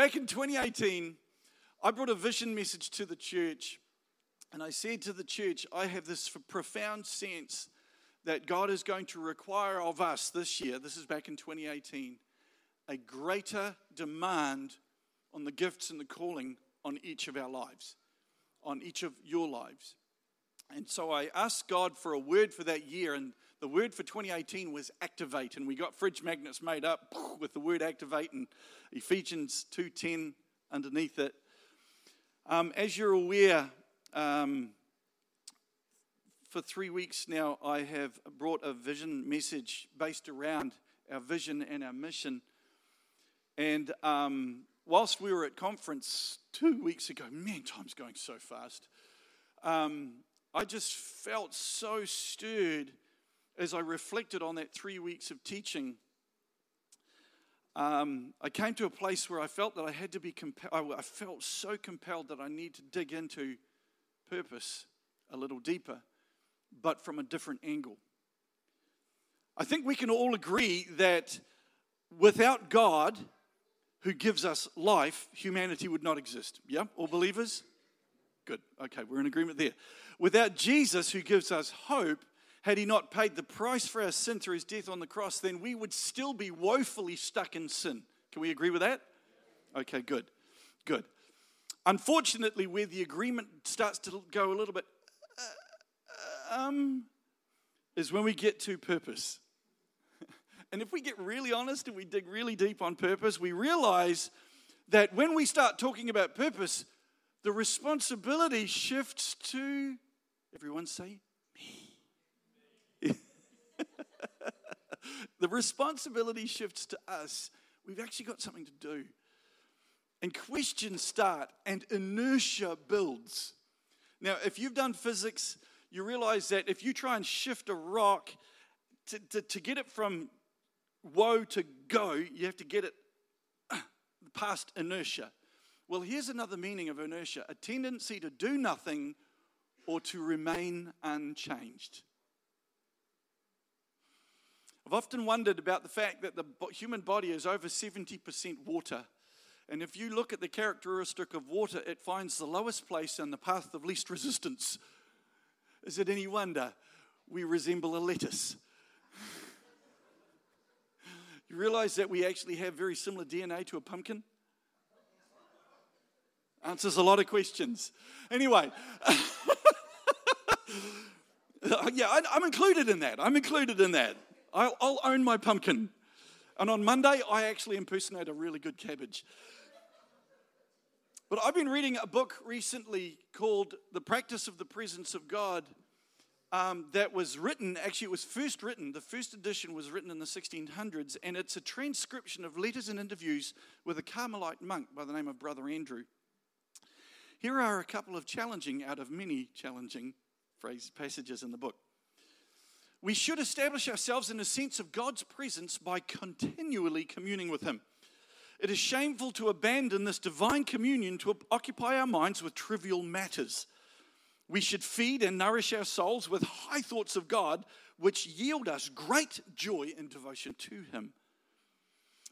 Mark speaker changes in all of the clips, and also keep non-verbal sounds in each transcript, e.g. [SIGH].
Speaker 1: Back in 2018, I brought a vision message to the church, and I said to the church, I have this profound sense that God is going to require of us this year, this is back in 2018, a greater demand on the gifts and the calling on each of our lives, on each of your lives. And so I asked God for a word for that year, and the word for 2018 was activate, and we got fridge magnets made up with the word activate and Ephesians 2:10 underneath it. Um, as you're aware, um, for three weeks now, I have brought a vision message based around our vision and our mission. And um, whilst we were at conference two weeks ago, man, time's going so fast. Um, I just felt so stirred as I reflected on that three weeks of teaching. Um, I came to a place where I felt that I had to be compelled. I felt so compelled that I need to dig into purpose a little deeper, but from a different angle. I think we can all agree that without God, who gives us life, humanity would not exist. Yeah? All believers? Good. Okay, we're in agreement there. Without Jesus, who gives us hope, had he not paid the price for our sin through his death on the cross, then we would still be woefully stuck in sin. Can we agree with that? Okay, good. Good. Unfortunately, where the agreement starts to go a little bit, uh, um, is when we get to purpose. [LAUGHS] and if we get really honest and we dig really deep on purpose, we realize that when we start talking about purpose, the responsibility shifts to, everyone say. [LAUGHS] the responsibility shifts to us. We've actually got something to do. And questions start, and inertia builds. Now, if you've done physics, you realize that if you try and shift a rock to, to, to get it from woe to go, you have to get it [CLEARS THROAT] past inertia. Well, here's another meaning of inertia a tendency to do nothing or to remain unchanged. I've often wondered about the fact that the human body is over 70% water. And if you look at the characteristic of water, it finds the lowest place on the path of least resistance. Is it any wonder we resemble a lettuce? [LAUGHS] you realize that we actually have very similar DNA to a pumpkin? Answers a lot of questions. Anyway, [LAUGHS] yeah, I, am included in that. I'm included in that. I'll, I'll own my pumpkin. And on Monday, I actually impersonate a really good cabbage. But I've been reading a book recently called The Practice of the Presence of God um, that was written, actually, it was first written, the first edition was written in the 1600s, and it's a transcription of letters and interviews with a Carmelite monk by the name of Brother Andrew. Here are a couple of challenging out of many challenging phrase, passages in the book. We should establish ourselves in a sense of God's presence by continually communing with Him. It is shameful to abandon this divine communion to occupy our minds with trivial matters. We should feed and nourish our souls with high thoughts of God, which yield us great joy and devotion to Him.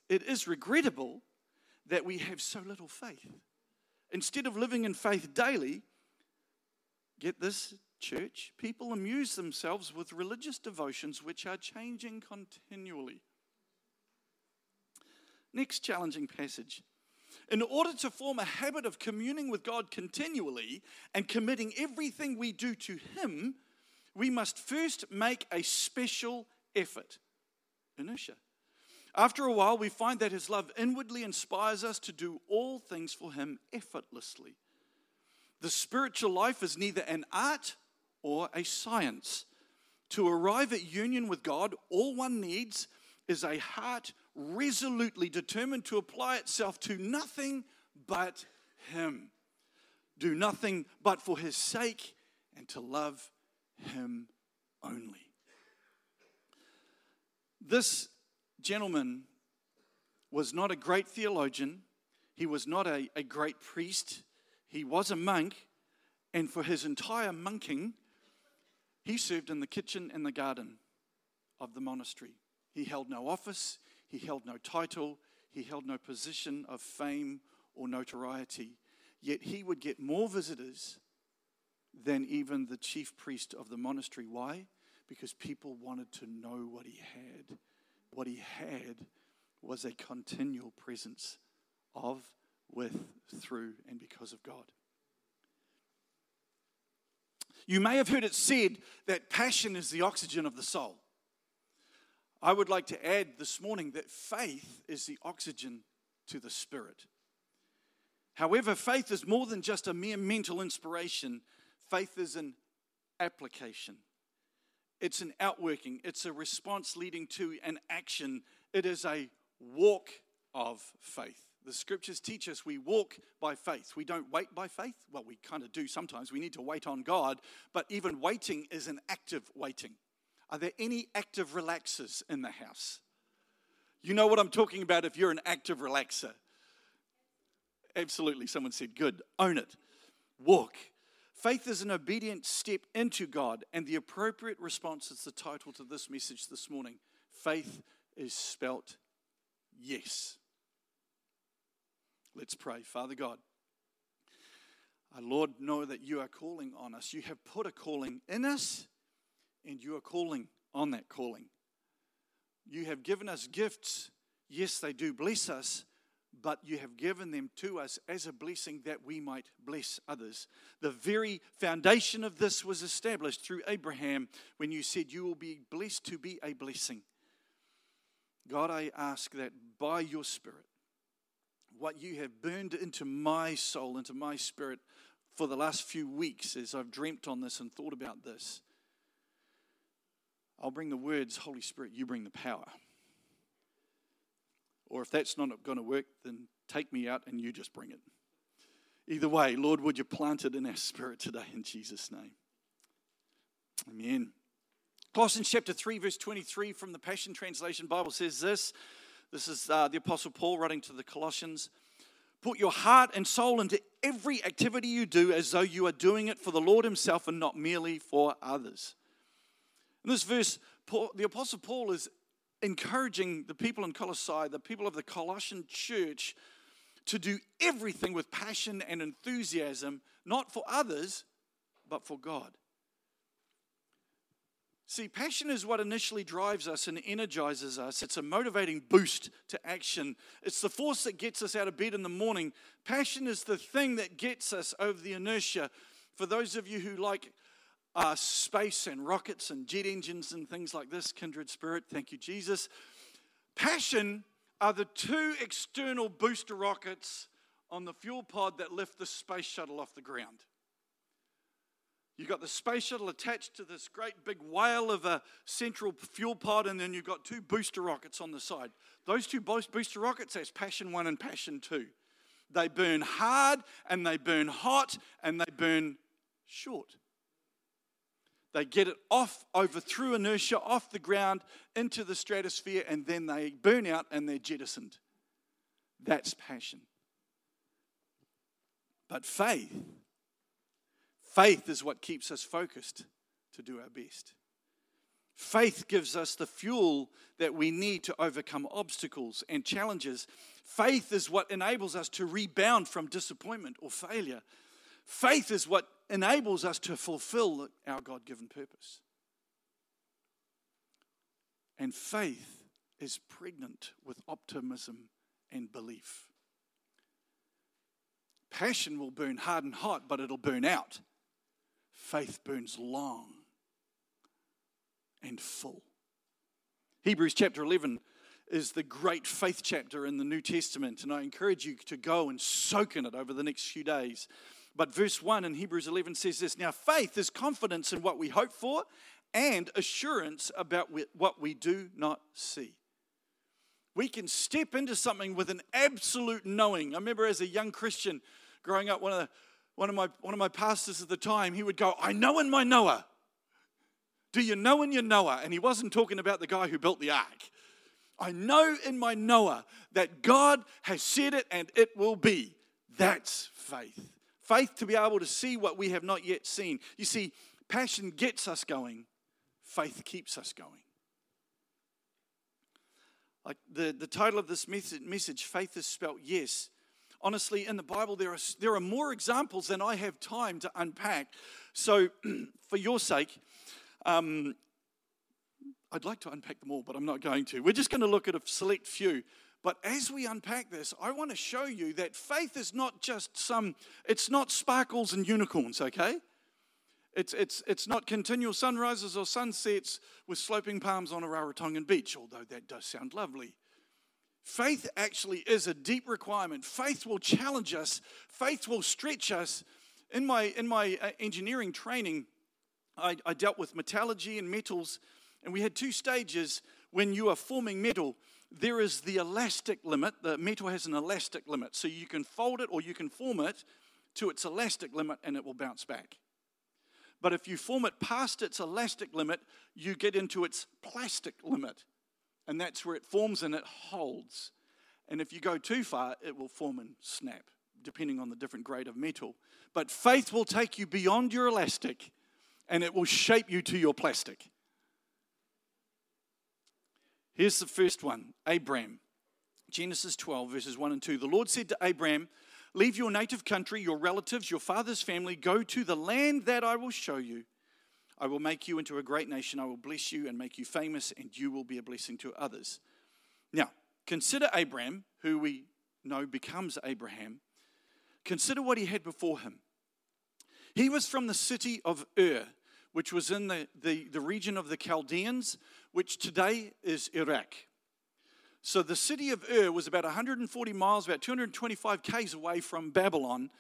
Speaker 1: It is regrettable that we have so little faith. Instead of living in faith daily, get this, church, people amuse themselves with religious devotions which are changing continually. Next challenging passage. In order to form a habit of communing with God continually and committing everything we do to Him, we must first make a special effort. Inertia. After a while, we find that His love inwardly inspires us to do all things for Him effortlessly. The spiritual life is neither an art or a science. To arrive at union with God, all one needs is a heart resolutely determined to apply itself to nothing but Him. Do nothing but for His sake and to love Him only. This gentleman was not a great theologian, he was not a, a great priest, he was a monk, and for his entire monking, he served in the kitchen and the garden of the monastery. He held no office, he held no title, he held no position of fame or notoriety. Yet he would get more visitors than even the chief priest of the monastery. Why? Because people wanted to know what he had. What he had was a continual presence of, with, through, and because of God. You may have heard it said that passion is the oxygen of the soul. I would like to add this morning that faith is the oxygen to the spirit. However, faith is more than just a mere mental inspiration, faith is an application. It's an outworking, it's a response leading to an action. It is a walk of faith. The scriptures teach us we walk by faith. We don't wait by faith. Well, we kind of do sometimes. We need to wait on God, but even waiting is an active waiting. Are there any active relaxers in the house? You know what I'm talking about if you're an active relaxer. Absolutely. Someone said, good. Own it. Walk. Faith is an obedient step into God, and the appropriate response is the title to this message this morning. Faith is spelt yes. Let's pray. Father God, our Lord, know that you are calling on us. You have put a calling in us, and you are calling on that calling. You have given us gifts. Yes, they do bless us, but you have given them to us as a blessing that we might bless others. The very foundation of this was established through Abraham when you said, You will be blessed to be a blessing. God, I ask that by your Spirit, what you have burned into my soul, into my spirit for the last few weeks as I've dreamt on this and thought about this, I'll bring the words, Holy Spirit, you bring the power. Or if that's not going to work, then take me out and you just bring it. Either way, Lord, would you plant it in our spirit today in Jesus' name? Amen. Colossians chapter 3, verse 23 from the Passion Translation Bible says this. This is uh, the Apostle Paul writing to the Colossians. Put your heart and soul into every activity you do as though you are doing it for the Lord Himself and not merely for others. In this verse, Paul, the Apostle Paul is encouraging the people in Colossae, the people of the Colossian church, to do everything with passion and enthusiasm, not for others, but for God. See, passion is what initially drives us and energizes us. It's a motivating boost to action. It's the force that gets us out of bed in the morning. Passion is the thing that gets us over the inertia. For those of you who like uh, space and rockets and jet engines and things like this, kindred spirit, thank you, Jesus. Passion are the two external booster rockets on the fuel pod that lift the space shuttle off the ground. You've got the space shuttle attached to this great big whale of a central fuel pod, and then you've got two booster rockets on the side. Those two booster rockets, that's Passion 1 and Passion 2. They burn hard, and they burn hot, and they burn short. They get it off, over through inertia, off the ground, into the stratosphere, and then they burn out and they're jettisoned. That's passion. But faith Faith is what keeps us focused to do our best. Faith gives us the fuel that we need to overcome obstacles and challenges. Faith is what enables us to rebound from disappointment or failure. Faith is what enables us to fulfill our God given purpose. And faith is pregnant with optimism and belief. Passion will burn hard and hot, but it'll burn out faith burns long and full. Hebrews chapter 11 is the great faith chapter in the New Testament, and I encourage you to go and soak in it over the next few days. But verse 1 in Hebrews 11 says this Now, faith is confidence in what we hope for and assurance about what we do not see. We can step into something with an absolute knowing. I remember as a young Christian growing up, one of the one of my one of my pastors at the time, he would go, I know in my Noah. Do you know in your Noah? And he wasn't talking about the guy who built the ark. I know in my Noah that God has said it and it will be. That's faith. Faith to be able to see what we have not yet seen. You see, passion gets us going, faith keeps us going. Like the, the title of this message, message, faith is spelt yes. Honestly, in the Bible, there are, there are more examples than I have time to unpack. So, [CLEARS THROAT] for your sake, um, I'd like to unpack them all, but I'm not going to. We're just going to look at a select few. But as we unpack this, I want to show you that faith is not just some, it's not sparkles and unicorns, okay? It's, it's, it's not continual sunrises or sunsets with sloping palms on a Rarotongan beach, although that does sound lovely. Faith actually is a deep requirement. Faith will challenge us, faith will stretch us. In my, in my uh, engineering training, I, I dealt with metallurgy and metals, and we had two stages when you are forming metal. There is the elastic limit. The metal has an elastic limit. So you can fold it or you can form it to its elastic limit and it will bounce back. But if you form it past its elastic limit, you get into its plastic limit. And that's where it forms and it holds. And if you go too far, it will form and snap, depending on the different grade of metal. But faith will take you beyond your elastic and it will shape you to your plastic. Here's the first one Abram. Genesis 12, verses 1 and 2. The Lord said to Abram, Leave your native country, your relatives, your father's family, go to the land that I will show you. I will make you into a great nation. I will bless you and make you famous, and you will be a blessing to others. Now, consider Abram, who we know becomes Abraham. Consider what he had before him. He was from the city of Ur, which was in the, the, the region of the Chaldeans, which today is Iraq. So the city of Ur was about 140 miles, about 225 k's away from Babylon.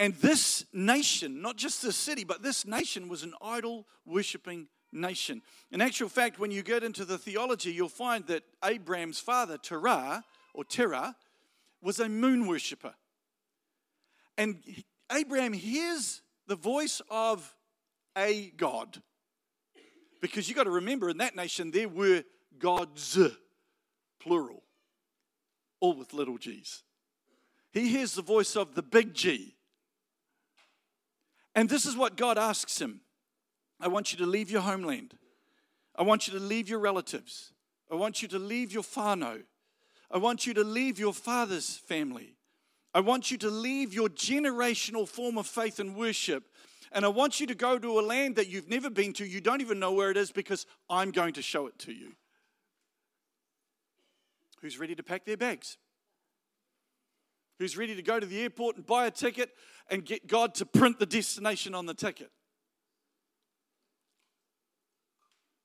Speaker 1: And this nation, not just the city, but this nation was an idol worshipping nation. In actual fact, when you get into the theology, you'll find that Abraham's father, Terah, or Terah, was a moon worshipper. And Abraham hears the voice of a God. Because you've got to remember, in that nation, there were gods, plural, all with little g's. He hears the voice of the big G. And this is what God asks him I want you to leave your homeland. I want you to leave your relatives. I want you to leave your whānau. I want you to leave your father's family. I want you to leave your generational form of faith and worship. And I want you to go to a land that you've never been to. You don't even know where it is because I'm going to show it to you. Who's ready to pack their bags? Who's ready to go to the airport and buy a ticket and get God to print the destination on the ticket?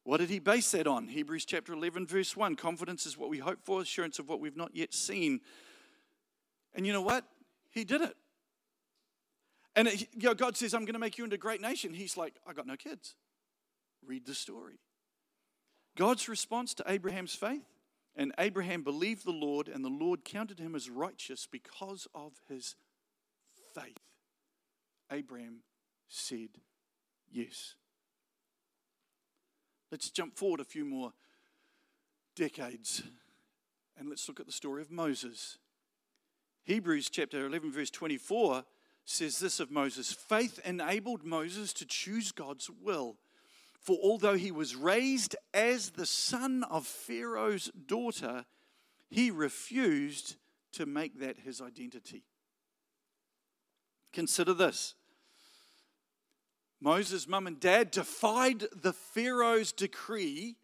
Speaker 1: What did he base that on? Hebrews chapter 11, verse 1. Confidence is what we hope for, assurance of what we've not yet seen. And you know what? He did it. And it, you know, God says, I'm going to make you into a great nation. He's like, I got no kids. Read the story. God's response to Abraham's faith and Abraham believed the Lord, and the Lord counted him as righteous because of his faith. Abraham said yes. Let's jump forward a few more decades and let's look at the story of Moses. Hebrews chapter 11, verse 24 says this of Moses faith enabled Moses to choose God's will for although he was raised as the son of Pharaoh's daughter, he refused to make that his identity. Consider this Moses' mum and dad defied the Pharaoh's decree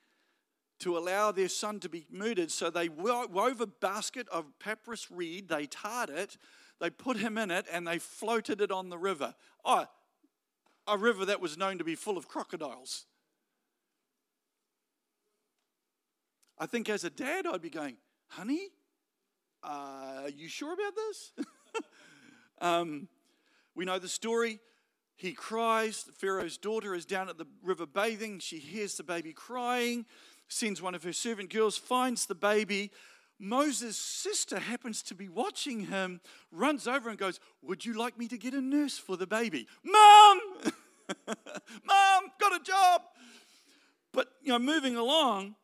Speaker 1: to allow their son to be murdered. So they wove a basket of papyrus reed, they tarred it, they put him in it, and they floated it on the river. Oh, a river that was known to be full of crocodiles. I think as a dad, I'd be going, honey, uh, are you sure about this? [LAUGHS] um, we know the story. He cries. Pharaoh's daughter is down at the river bathing. She hears the baby crying, sends one of her servant girls, finds the baby. Moses' sister happens to be watching him, runs over and goes, Would you like me to get a nurse for the baby? Mom! [LAUGHS] Mom, got a job! But, you know, moving along,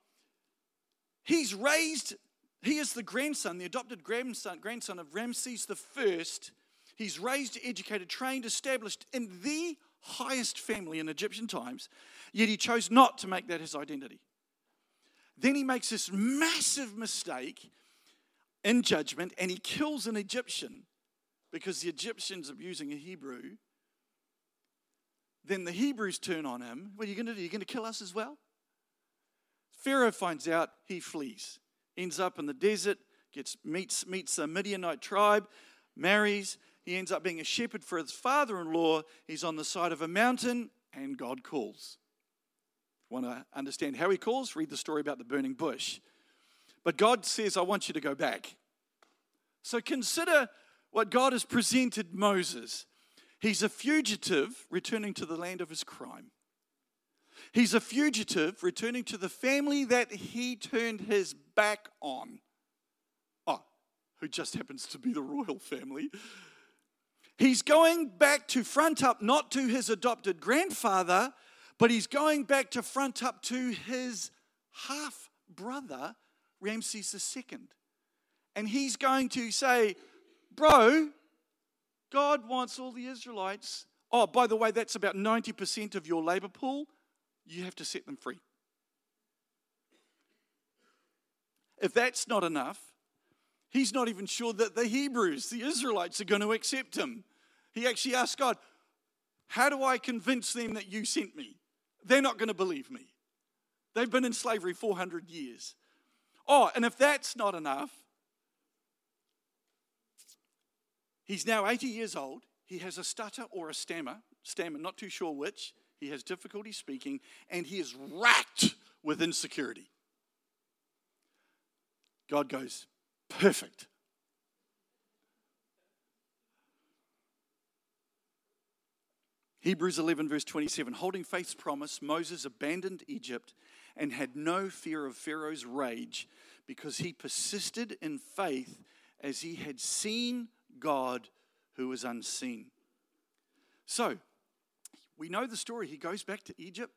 Speaker 1: He's raised, he is the grandson, the adopted grandson, grandson of Ramses the First. He's raised, educated, trained, established in the highest family in Egyptian times, yet he chose not to make that his identity. Then he makes this massive mistake. in judgment and he kills an Egyptian because the Egyptian's are abusing a Hebrew, then the Hebrews turn on him. What are you going to do? You're going to kill us as well? Pharaoh finds out, he flees, ends up in the desert, gets meets meets a Midianite tribe, marries. He ends up being a shepherd for his father-in-law. He's on the side of a mountain, and God calls. Want to understand how he calls? Read the story about the burning bush. But God says, I want you to go back. So consider what God has presented Moses. He's a fugitive returning to the land of his crime. He's a fugitive returning to the family that he turned his back on. Oh, who just happens to be the royal family. He's going back to front up, not to his adopted grandfather, but he's going back to front up to his half brother, Ramses II. And he's going to say, Bro, God wants all the Israelites. Oh, by the way, that's about 90% of your labor pool. You have to set them free. If that's not enough, he's not even sure that the Hebrews, the Israelites, are going to accept him. He actually asked God, How do I convince them that you sent me? They're not going to believe me. They've been in slavery 400 years. Oh, and if that's not enough, he's now 80 years old. He has a stutter or a stammer, stammer, not too sure which. He has difficulty speaking, and he is racked with insecurity. God goes, Perfect. Hebrews 11, verse 27 Holding faith's promise, Moses abandoned Egypt and had no fear of Pharaoh's rage because he persisted in faith as he had seen God who was unseen. So, we know the story. He goes back to Egypt.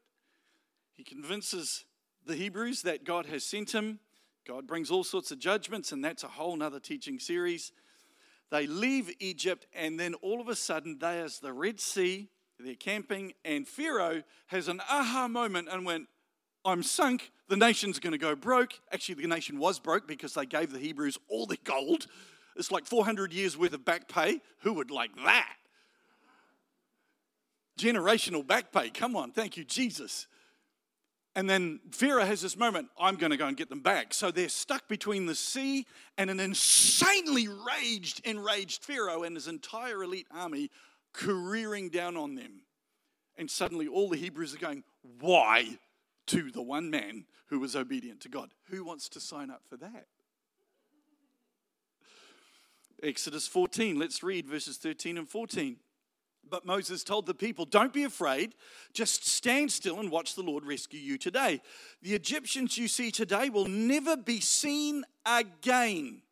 Speaker 1: He convinces the Hebrews that God has sent him. God brings all sorts of judgments, and that's a whole nother teaching series. They leave Egypt, and then all of a sudden, there's the Red Sea. They're camping, and Pharaoh has an aha moment and went, I'm sunk. The nation's going to go broke. Actually, the nation was broke because they gave the Hebrews all their gold. It's like 400 years worth of back pay. Who would like that? Generational back pay. Come on. Thank you, Jesus. And then Pharaoh has this moment I'm going to go and get them back. So they're stuck between the sea and an insanely raged, enraged Pharaoh and his entire elite army careering down on them. And suddenly all the Hebrews are going, Why? to the one man who was obedient to God. Who wants to sign up for that? Exodus 14, let's read verses 13 and 14. But Moses told the people, Don't be afraid, just stand still and watch the Lord rescue you today. The Egyptians you see today will never be seen again.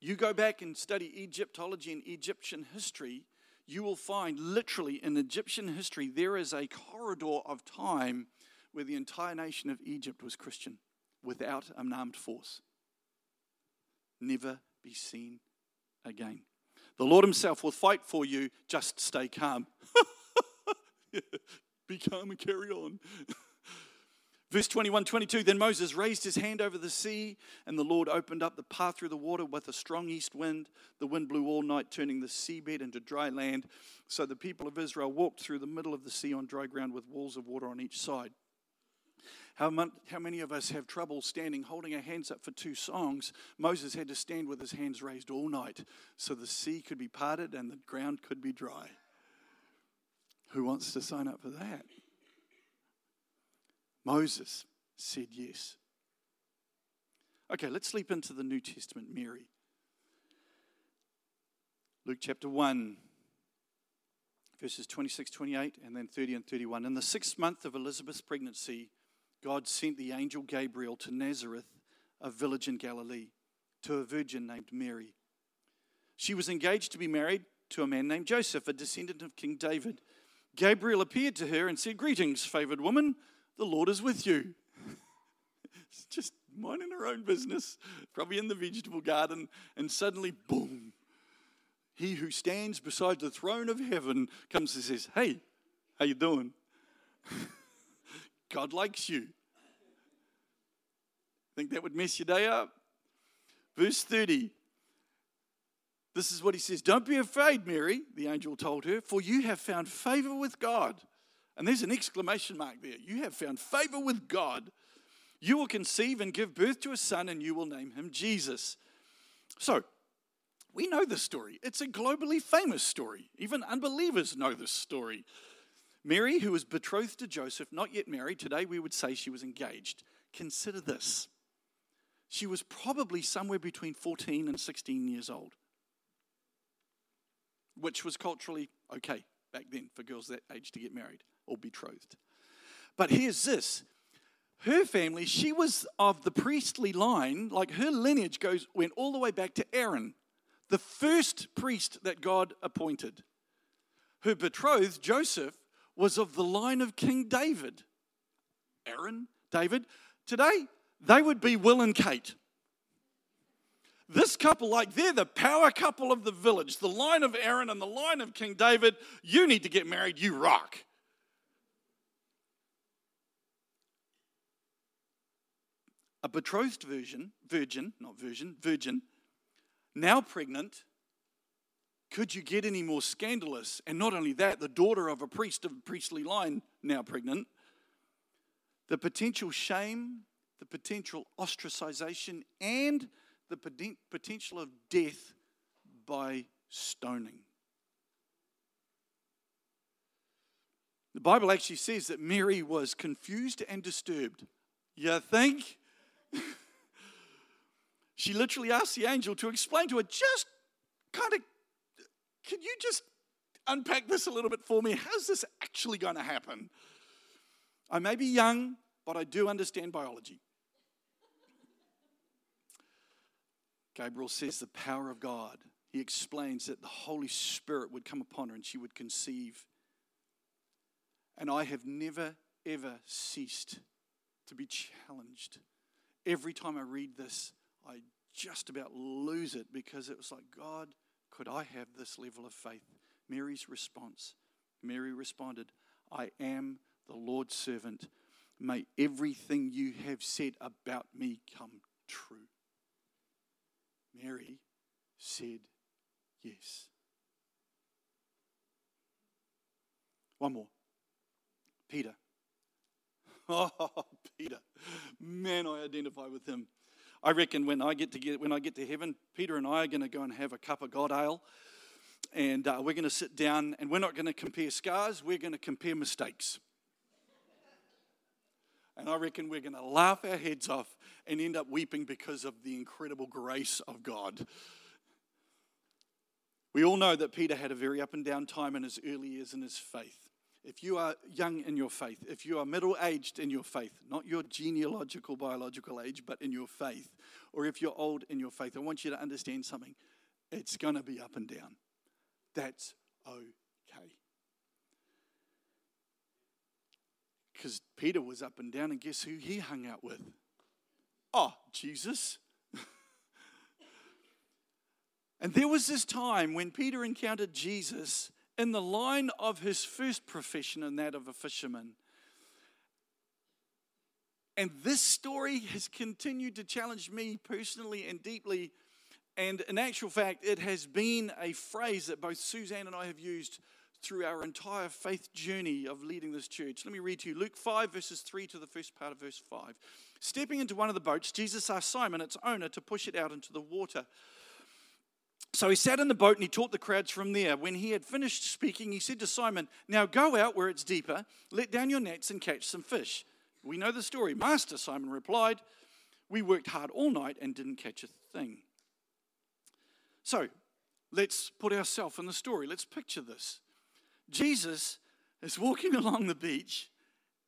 Speaker 1: You go back and study Egyptology and Egyptian history, you will find literally in Egyptian history there is a corridor of time where the entire nation of Egypt was Christian without an armed force. Never be seen again. The Lord Himself will fight for you, just stay calm. [LAUGHS] be calm and carry on. [LAUGHS] Verse 21 22 Then Moses raised his hand over the sea, and the Lord opened up the path through the water with a strong east wind. The wind blew all night, turning the seabed into dry land. So the people of Israel walked through the middle of the sea on dry ground with walls of water on each side. How, how many of us have trouble standing, holding our hands up for two songs? Moses had to stand with his hands raised all night so the sea could be parted and the ground could be dry. Who wants to sign up for that? Moses said yes. Okay, let's leap into the New Testament Mary. Luke chapter 1, verses 26, 28, and then 30 and 31. In the sixth month of Elizabeth's pregnancy, God sent the angel Gabriel to Nazareth, a village in Galilee, to a virgin named Mary. She was engaged to be married to a man named Joseph, a descendant of King David. Gabriel appeared to her and said, Greetings, favored woman the Lord is with you. [LAUGHS] just minding her own business, probably in the vegetable garden, and suddenly, boom, he who stands beside the throne of heaven comes and says, Hey, how you doing? [LAUGHS] God likes you. Think that would mess your day up? Verse 30. This is what he says Don't be afraid, Mary, the angel told her, for you have found favor with God. And there's an exclamation mark there. You have found favor with God. You will conceive and give birth to a son, and you will name him Jesus. So, we know this story. It's a globally famous story. Even unbelievers know this story. Mary, who was betrothed to Joseph, not yet married, today we would say she was engaged. Consider this. She was probably somewhere between 14 and 16 years old, which was culturally okay back then for girls that age to get married or betrothed. But here's this her family, she was of the priestly line, like her lineage goes went all the way back to Aaron, the first priest that God appointed. Her betrothed, Joseph, was of the line of King David. Aaron, David. Today, they would be Will and Kate. This couple, like they're the power couple of the village, the line of Aaron and the line of King David. You need to get married, you rock. a betrothed virgin, virgin, not virgin, virgin, now pregnant. Could you get any more scandalous? And not only that, the daughter of a priest of a priestly line, now pregnant. The potential shame, the potential ostracization, and the potential of death by stoning. The Bible actually says that Mary was confused and disturbed. You think? [LAUGHS] she literally asked the angel to explain to her, just kind of, can you just unpack this a little bit for me? How's this actually going to happen? I may be young, but I do understand biology. Gabriel says the power of God. He explains that the Holy Spirit would come upon her and she would conceive. And I have never, ever ceased to be challenged every time I read this, I just about lose it because it was like, God, could I have this level of faith? Mary's response Mary responded, I am the Lord's servant. May everything you have said about me come true. Mary said yes. One more. Peter. [LAUGHS] Oh, Peter. Man, I identify with him. I reckon when I get to get when I get to heaven, Peter and I are going to go and have a cup of God ale, and uh, we're going to sit down, and we're not going to compare scars. We're going to compare mistakes. And I reckon we're going to laugh our heads off and end up weeping because of the incredible grace of God. We all know that Peter had a very up and down time in his early years in his faith if you are young in your faith, if you are middle aged in your faith, not your genealogical, biological age, but in your faith, or if you're old in your faith, I want you to understand something. It's going to be up and down. That's okay. Because Peter was up and down, and guess who he hung out with? Oh, Jesus. [LAUGHS] and there was this time when Peter encountered Jesus in the line of his first profession and that of a fisherman. And this story has continued to challenge me personally and deeply. And in actual fact, it has been a phrase that both Suzanne and I have used through our entire faith journey of leading this church. Let me read to you Luke 5, verses 3 to the first part of verse 5. Stepping into one of the boats, Jesus asked Simon, its owner, to push it out into the water. So he sat in the boat and he taught the crowds from there. When he had finished speaking, he said to Simon, Now go out where it's deeper, let down your nets and catch some fish. We know the story. Master, Simon replied, We worked hard all night and didn't catch a thing. So let's put ourselves in the story. Let's picture this. Jesus is walking [LAUGHS] along the beach,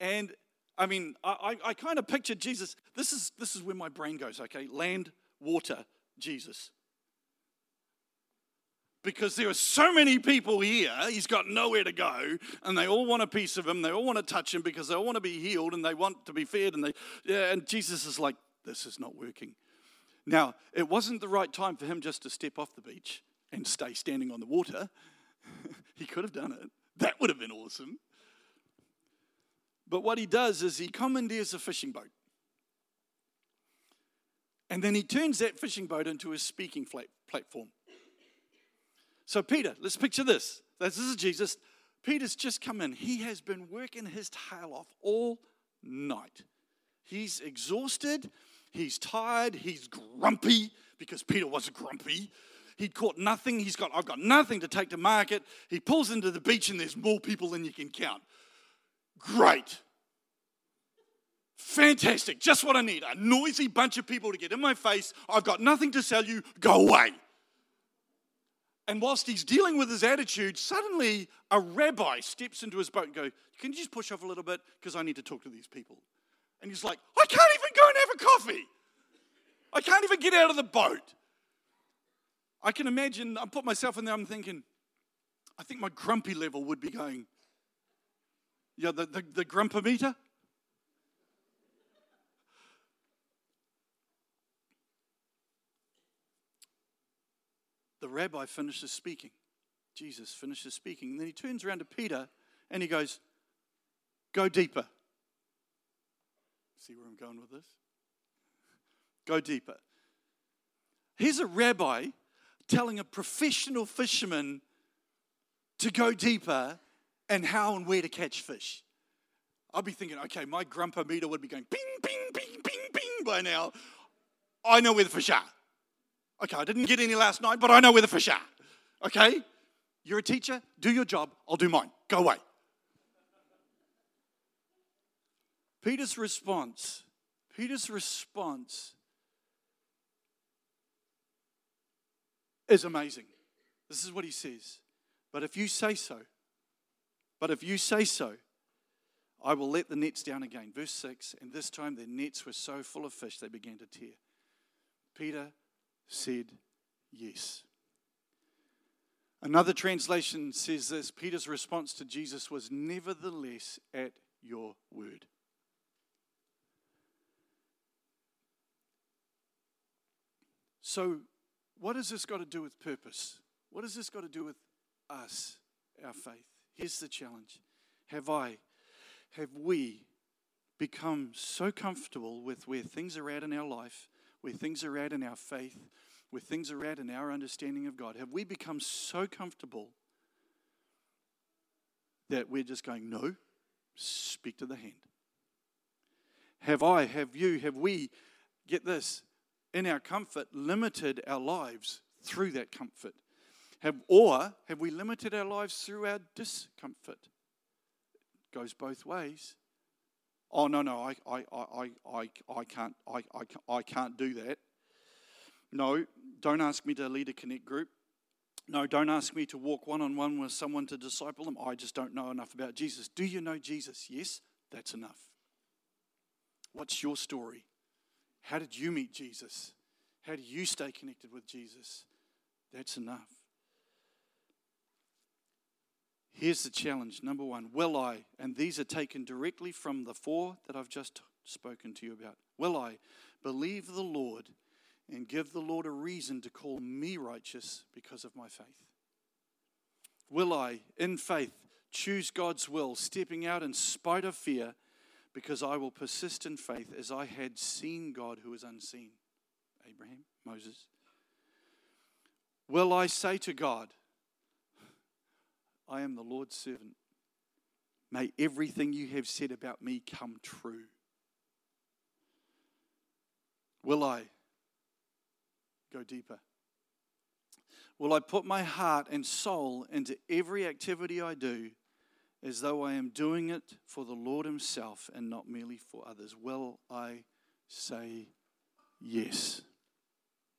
Speaker 1: and I mean, I, I, I kind of picture Jesus. This is, this is where my brain goes, okay? Land, water, Jesus because there are so many people here, he's got nowhere to go, and they all want a piece of him. They all want to touch him because they all want to be healed and they want to be fed. And, they, yeah, and Jesus is like, this is not working. Now, it wasn't the right time for him just to step off the beach and stay standing on the water. [LAUGHS] he could have done it. That would have been awesome. But what he does is he commandeers a fishing boat. And then he turns that fishing boat into a speaking platform. So, Peter, let's picture this. This is Jesus. Peter's just come in. He has been working his tail off all night. He's exhausted, he's tired, he's grumpy because Peter was grumpy. He'd caught nothing. He's got, I've got nothing to take to market. He pulls into the beach and there's more people than you can count. Great. Fantastic. Just what I need. A noisy bunch of people to get in my face. I've got nothing to sell you. Go away. And whilst he's dealing with his attitude, suddenly a rabbi steps into his boat and goes, Can you just push off a little bit? Because I need to talk to these people. And he's like, I can't even go and have a coffee. I can't even get out of the boat. I can imagine, I put myself in there, I'm thinking, I think my grumpy level would be going, yeah, the, the, the grumpometer. The rabbi finishes speaking. Jesus finishes speaking. And then he turns around to Peter and he goes, Go deeper. See where I'm going with this? Go deeper. Here's a rabbi telling a professional fisherman to go deeper and how and where to catch fish. I'd be thinking, okay, my grumpometer would be going ping, ping, ping, ping, ping by now. I know where the fish are. Okay, I didn't get any last night, but I know where the fish are. Okay? You're a teacher, do your job, I'll do mine. Go away. Peter's response, Peter's response is amazing. This is what he says. But if you say so, but if you say so, I will let the nets down again. Verse 6 And this time their nets were so full of fish they began to tear. Peter said, Yes. Another translation says this Peter's response to Jesus was, Nevertheless, at your word. So, what has this got to do with purpose? What has this got to do with us, our faith? Here's the challenge Have I, have we become so comfortable with where things are at in our life, where things are at in our faith, where things are at in our understanding of God? Have we become so comfortable that we're just going, no, speak to the hand? Have I, have you, have we, get this, in our comfort, limited our lives through that comfort? Have, or have we limited our lives through our discomfort? It goes both ways. Oh, no, no, I, I, I, I, I, can't, I, I, I can't do that. No, don't ask me to lead a connect group. No, don't ask me to walk one on one with someone to disciple them. I just don't know enough about Jesus. Do you know Jesus? Yes, that's enough. What's your story? How did you meet Jesus? How do you stay connected with Jesus? That's enough. Here's the challenge number one Will I, and these are taken directly from the four that I've just spoken to you about, will I believe the Lord and give the Lord a reason to call me righteous because of my faith? Will I, in faith, choose God's will, stepping out in spite of fear? because I will persist in faith as I had seen God who is unseen. Abraham, Moses. Will I say to God, I am the Lord's servant? May everything you have said about me come true. Will I go deeper? Will I put my heart and soul into every activity I do as though I am doing it for the Lord Himself and not merely for others? Will I say yes?